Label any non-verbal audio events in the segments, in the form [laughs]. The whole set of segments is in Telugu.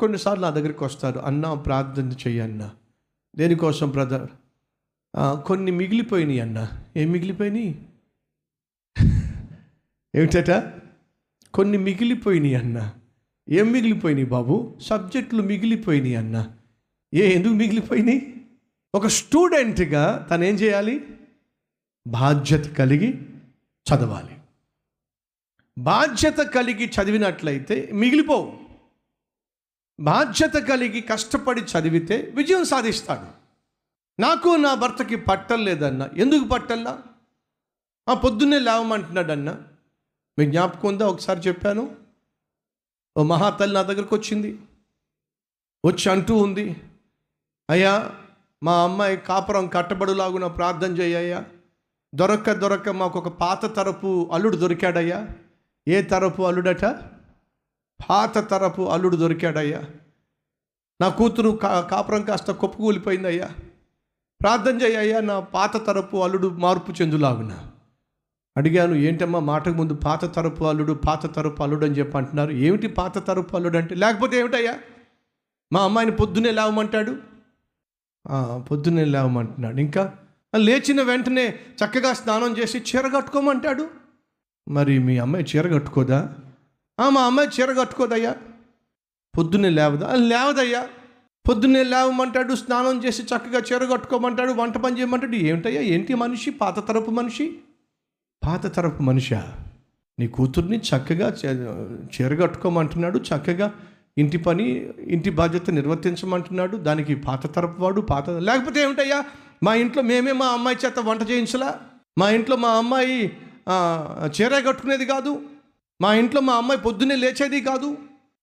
కొన్నిసార్లు నా దగ్గరికి వస్తారు అన్న ప్రార్థన చెయ్యి అన్న. దేనికోసం బ్రదర్? కొన్ని మిగిలిపోయినాయి అన్న. ఏం మిగిలిపోయినాయి? [laughs] ఏమిటట? కొన్ని మిగిలిపోయినాయి అన్న. ఏం మిగిలిపోయినాయి బాబు? సబ్జెక్టులు మిగిలిపోయినాయి అన్న. ఏ ఎందుకు మిగిలిపోయినాయి? ఒక స్టూడెంట్గా తను ఏం చేయాలి? బాధ్యత కలిగి చదవాలి. బాధ్యత కలిగి చదివినట్లయితే మిగిలిపోవు. బాధ్యత కలిగి కష్టపడి చదివితే విజయం సాధిస్తాడు. నాకు నా భర్తకి పట్టలేదన్న ఎందుకు పట్టల్లా ఆ పొద్దున్నే లేవమంటున్నాడన్న. మీ జ్ఞాపకం ఉందా? ఒకసారి చెప్పాను. ఓ మహాతల్లి నా దగ్గరకు వచ్చింది. వచ్చి అంటూ ఉంది. అయ్యా మా అమ్మాయి కాపురం కట్టబడులాగున ప్రార్థన చేయ్యా దొరక్క దొరక్క మాకు ఒక పాత తరపు అల్లుడు దొరికాడయ్యా. ఏ తరపు అల్లుడట? పాత తరపు అల్లుడు దొరికాడయ్యా. నా కూతురు కా కాపురం కాస్త కొప్పుకూలిపోయిందయ్యా. ప్రార్థన చేయ్యా నా పాత తరపు అల్లుడు మార్పు చెందులాగున. అడిగాను ఏంటమ్మా మాటకు ముందు పాత తరపు అల్లుడు పాత తరపు అల్లుడు అని చెప్పి అంటున్నారు. ఏమిటి పాత తరపు అల్లుడు అంటే? లేకపోతే ఏమిటయ్యా? మా అమ్మాయిని పొద్దున్నే లేవమంటాడు. పొద్దునే పొద్దున్నే లేవమంటున్నాడు. ఇంకా? లేచిన వెంటనే చక్కగా స్నానం చేసి చీర కట్టుకోమంటాడు. మరి మీ అమ్మాయి చీర కట్టుకోదా? మా అమ్మాయి చీర కట్టుకోదయ్యా. పొద్దున్నే లేవదా? లేవదయ్యా. పొద్దున్నే లేవమంటాడు స్నానం చేసి చక్కగా చీర కట్టుకోమంటాడు వంట పని చేయమంటాడు. ఏమిటయ్యా? ఏంటి మనిషి? పాత తరపు మనిషి? పాత తరపు మనిషా? నీ కూతుర్ని చక్కగా చే- చీర కట్టుకోమంటున్నాడు చక్కగా ఇంటి పని ఇంటి బాధ్యత నిర్వర్తించమంటున్నాడు. దానికి పాత తరపు వాడు పాత లేకపోతే ఏమిటయ్యా? మా ఇంట్లో మేమే మా అమ్మాయి చేత వంట చేయించలా? మా ఇంట్లో మా అమ్మాయి చీర కట్టుకునేది కాదు. మా ఇంట్లో మా అమ్మాయి పొద్దున్నే లేచేది కాదు.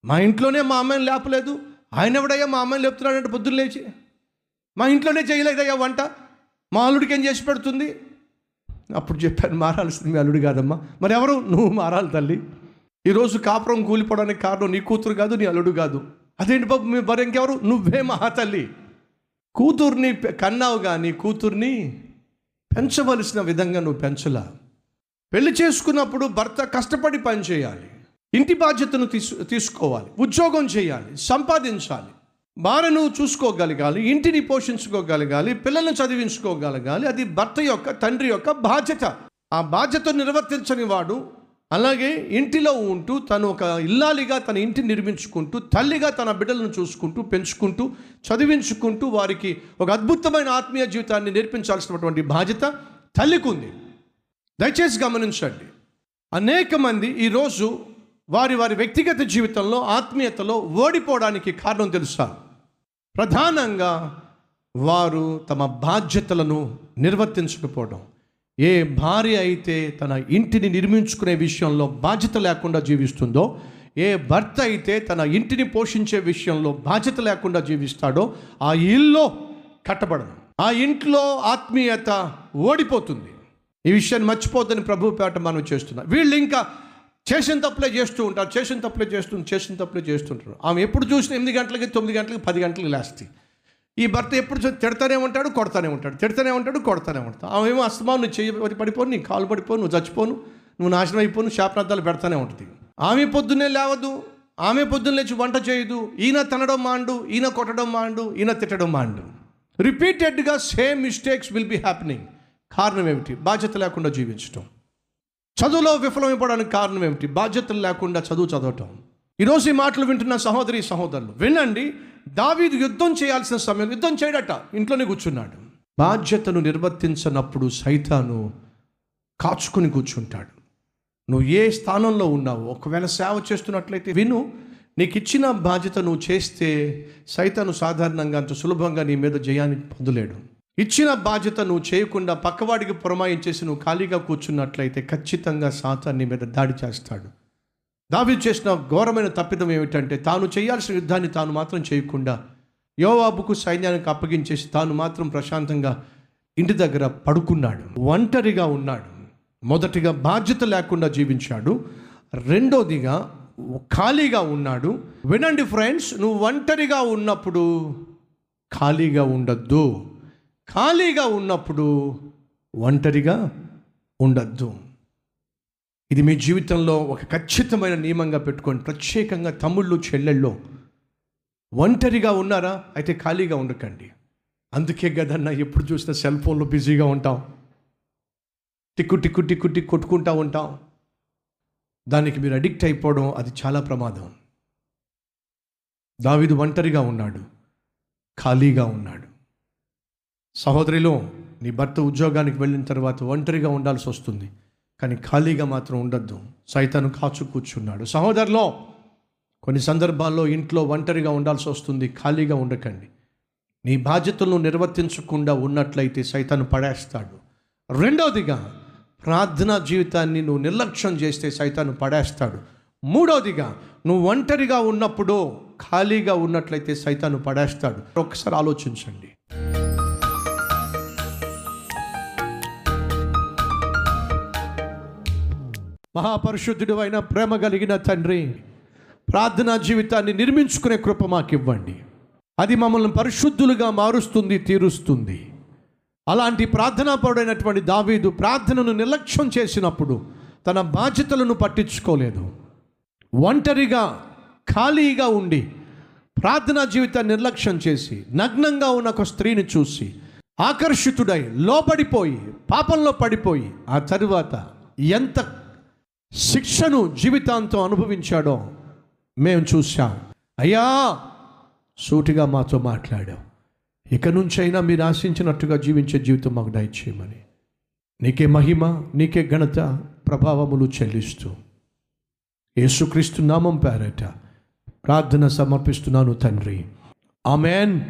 మా ఇంట్లోనే మా అమ్మాయిని లేపలేదు. ఆయన ఎవడయ్యా? మా అమ్మాయిని లేపుతున్నాడంటే పొద్దున్న లేచి. మా ఇంట్లోనే చేయలేదయ్యా వంట. మా అల్లుడికి ఏం చేసి పెడుతుంది? అప్పుడు చెప్పాను మారాల్సింది మీ అల్లుడు కాదమ్మా. మరి ఎవరు? నువ్వు మారాలి తల్లి. ఈరోజు కాపురం కూలిపోవడానికి కారణం నీ కూతురు కాదు నీ అల్లుడు కాదు. అదేంటి బాబు మీ భార్య ఇంకెవరు? నువ్వే మహాతల్లి. కూతుర్ని కన్నావు కానీ కూతుర్ని పెంచవలసిన విధంగా నువ్వు పెంచలా. పెళ్ళి చేసుకున్నప్పుడు భర్త కష్టపడి పని చేయాలి. ఇంటి బాధ్యతను తీసు తీసుకోవాలి. ఉద్యోగం చేయాలి. సంపాదించాలి. భార్యను చూసుకోగలగాలి. ఇంటిని పోషించుకోగలగాలి. పిల్లలను చదివించుకోగలగాలి. అది భర్త యొక్క తండ్రి యొక్క బాధ్యత. ఆ బాధ్యత నిర్వర్తించని వాడు అలాగే ఇంటిలో ఉంటూ తను ఒక ఇల్లాలిగా తన ఇంటిని నిర్మించుకుంటూ తల్లిగా తన బిడ్డలను చూసుకుంటూ పెంచుకుంటూ చదివించుకుంటూ వారికి ఒక అద్భుతమైన ఆత్మీయ జీవితాన్ని నేర్పించాల్సినటువంటి బాధ్యత తల్లికి ఉంది దయచేసి గమనించండి. అనేక మంది ఈరోజు వారి వారి వ్యక్తిగత జీవితంలో ఆత్మీయతలో ఓడిపోవడానికి కారణం తెలుసా? ప్రధానంగా వారు తమ బాధ్యతలను నిర్వర్తించకపోవడం. ఏ భార్య అయితే తన ఇంటిని నిర్మించుకునే విషయంలో బాధ్యత లేకుండా జీవిస్తుందో ఏ భర్త అయితే తన ఇంటిని పోషించే విషయంలో బాధ్యత లేకుండా జీవిస్తాడో ఆ ఇల్లు కట్టబడదు. ఆ ఇంట్లో ఆత్మీయత ఓడిపోతుంది. ఈ విషయాన్ని మర్చిపోద్దని ప్రభు పేట మనం చేస్తున్నాం. వీళ్ళు ఇంకా చేసిన తప్పులే చేస్తూ ఉంటారు చేసిన తప్పులే చేస్తూ చేసిన తప్పులే చేస్తుంటారు ఆమె ఎప్పుడు చూసిన ఎనిమిది గంటలకి తొమ్మిది గంటలకి పది గంటలకి లేస్తాయి ఈ భర్త ఎప్పుడు చూ- తిడతానే ఉంటాడు కొడతానే ఉంటాడు. తిడతానే ఉంటాడు కొడతానే ఉంటాడు. ఆమె ఏమో అస్తమాను నువ్వు చెయ్యి పడిపోను నీ కాలు పడిపోను నువ్వు చచ్చిపోను నువ్వు నాశనం అయిపోను శాపనార్థాలు పెడతానే ఉంటుంది. ఆమె పొద్దున్నే లేవదు ఆమె పొద్దున్న లేచి వంట చేయదు ఈయన తినడం మాండు ఈయన కొట్టడం మాండు ఈయన తిట్టడం మాండు. రిపీటెడ్గా same mistakes will be happening. కారణం ఏమిటి బాధ్యత లేకుండా జీవించటం. చదువులో విఫలమైపోవడానికి కారణం ఏమిటి బాధ్యతలు లేకుండా చదువు చదవటం. ఈరోజు ఈ మాటలు వింటున్న సహోదరి సహోదరులు వినండి. దావీదు యుద్ధం చేయాల్సిన సమయం యుద్ధం చేయడట. ఇంట్లోనే కూర్చున్నాడు. బాధ్యతను నిర్వర్తించనప్పుడు సైతాను కాచుకుని కూర్చుంటాడు. నువ్వు ఏ స్థానంలో ఉన్నావు ఒకవేళ సేవ చేస్తున్నట్లయితే విను. నీకు ఇచ్చిన బాధ్యత నువ్వు చేస్తే సైతాను సాధారణంగా అంత సులభంగా నీ మీద జయాన్ని పొందలేడు. ఇచ్చిన బాధ్యత నువ్వు చేయకుండా పక్కవాడికి పురమాయించేసి నువ్వు ఖాళీగా కూర్చున్నట్లయితే ఖచ్చితంగా సాతాన్ని మీద దాడి చేస్తాడు. దావి చేసిన ఘోరమైన తప్పిదం ఏమిటంటే తాను చేయాల్సిన యుద్ధాన్ని తాను మాత్రం చేయకుండా యోవాబుకు సైన్యానికి అప్పగించేసి తాను మాత్రం ప్రశాంతంగా ఇంటి దగ్గర పడుకున్నాడు. ఒంటరిగా ఉన్నాడు. మొదటిగా బాధ్యత లేకుండా జీవించాడు. రెండోదిగా ఖాళీగా ఉన్నాడు. వినండి ఫ్రెండ్స్ నువ్వు ఒంటరిగా ఉన్నప్పుడు ఖాళీగా ఉండద్దు. ఖాళీగా ఉన్నప్పుడు ఒంటరిగా ఉండద్దు. ఇది మీ జీవితంలో ఒక ఖచ్చితమైన నియమంగా పెట్టుకోండి ప్రత్యేకంగా తమ్ముళ్ళు చెల్లెళ్ళు. ఒంటరిగా ఉన్నారా? అయితే ఖాళీగా ఉండకండి. అందుకే కదన్నా ఎప్పుడు చూసినా సెల్ ఫోన్లో బిజీగా ఉంటాం. టిక్కు టిక్కు టిక్కు టిక్కు కొట్టుకుంటా ఉంటాం. దానికి మీరు అడిక్ట్ అయిపోవడం అది చాలా ప్రమాదం. దావిదు ఒంటరిగా ఉన్నాడు. ఖాళీగా ఉన్నాడు. సహోదరిలో నీ భర్త ఉద్యోగానికి వెళ్ళిన తర్వాత ఒంటరిగా ఉండాల్సి వస్తుంది. కానీ ఖాళీగా మాత్రం ఉండొద్దు. సైతాను కాచు కూర్చున్నాడు. సహోదరులో కొన్ని సందర్భాల్లో ఇంట్లో ఒంటరిగా ఉండాల్సి వస్తుంది. ఖాళీగా ఉండకండి. నీ బాధ్యతలను నిర్వర్తించకుండా ఉన్నట్లయితే సైతాను పడేస్తాడు. రెండవదిగా ప్రార్థనా జీవితాన్ని నువ్వు నిర్లక్ష్యం చేస్తే సైతాను పడేస్తాడు. మూడవదిగా నువ్వు ఒంటరిగా ఉన్నప్పుడు ఖాళీగా ఉన్నట్లయితే సైతాను పడేస్తాడు. ఒకసారి ఆలోచించండి. మహాపరిశుద్ధుడు అయిన ప్రేమ కలిగిన తండ్రి ప్రార్థనా జీవితాన్ని నిర్మించుకునే కృప మాకు ఇవ్వండి అది మమ్మల్ని పరిశుద్ధులుగా మారుస్తుంది తీరుస్తుంది. అలాంటి ప్రార్థనాపరుడైనటువంటి దావీదు ప్రార్థనను నిర్లక్ష్యం చేసినప్పుడు తన బాధ్యతలను పట్టించుకోలేదు. ఒంటరిగా ఖాళీగా ఉండి ప్రార్థనా జీవితాన్ని నిర్లక్ష్యం చేసి నగ్నంగా ఉన్న ఒక స్త్రీని చూసి ఆకర్షితుడై లోపడిపోయి పాపంలో పడిపోయి ఆ తరువాత ఎంత శిక్షను జీవితాంతం అనుభవించాడో మేము చూసాం అయ్యా! సూటిగా మాతో మాట్లాడాం ఇక నుంచైనా మీరు ఆశించినట్టుగా జీవించే జీవితం మాకు దయచేయమని. నీకే మహిమ నీకే ఘనత ప్రభావములు చెల్లిస్తూ. యేసుక్రీస్తు నామం పేరట ప్రార్థన సమర్పిస్తున్నాను తండ్రి. ఆమెన్.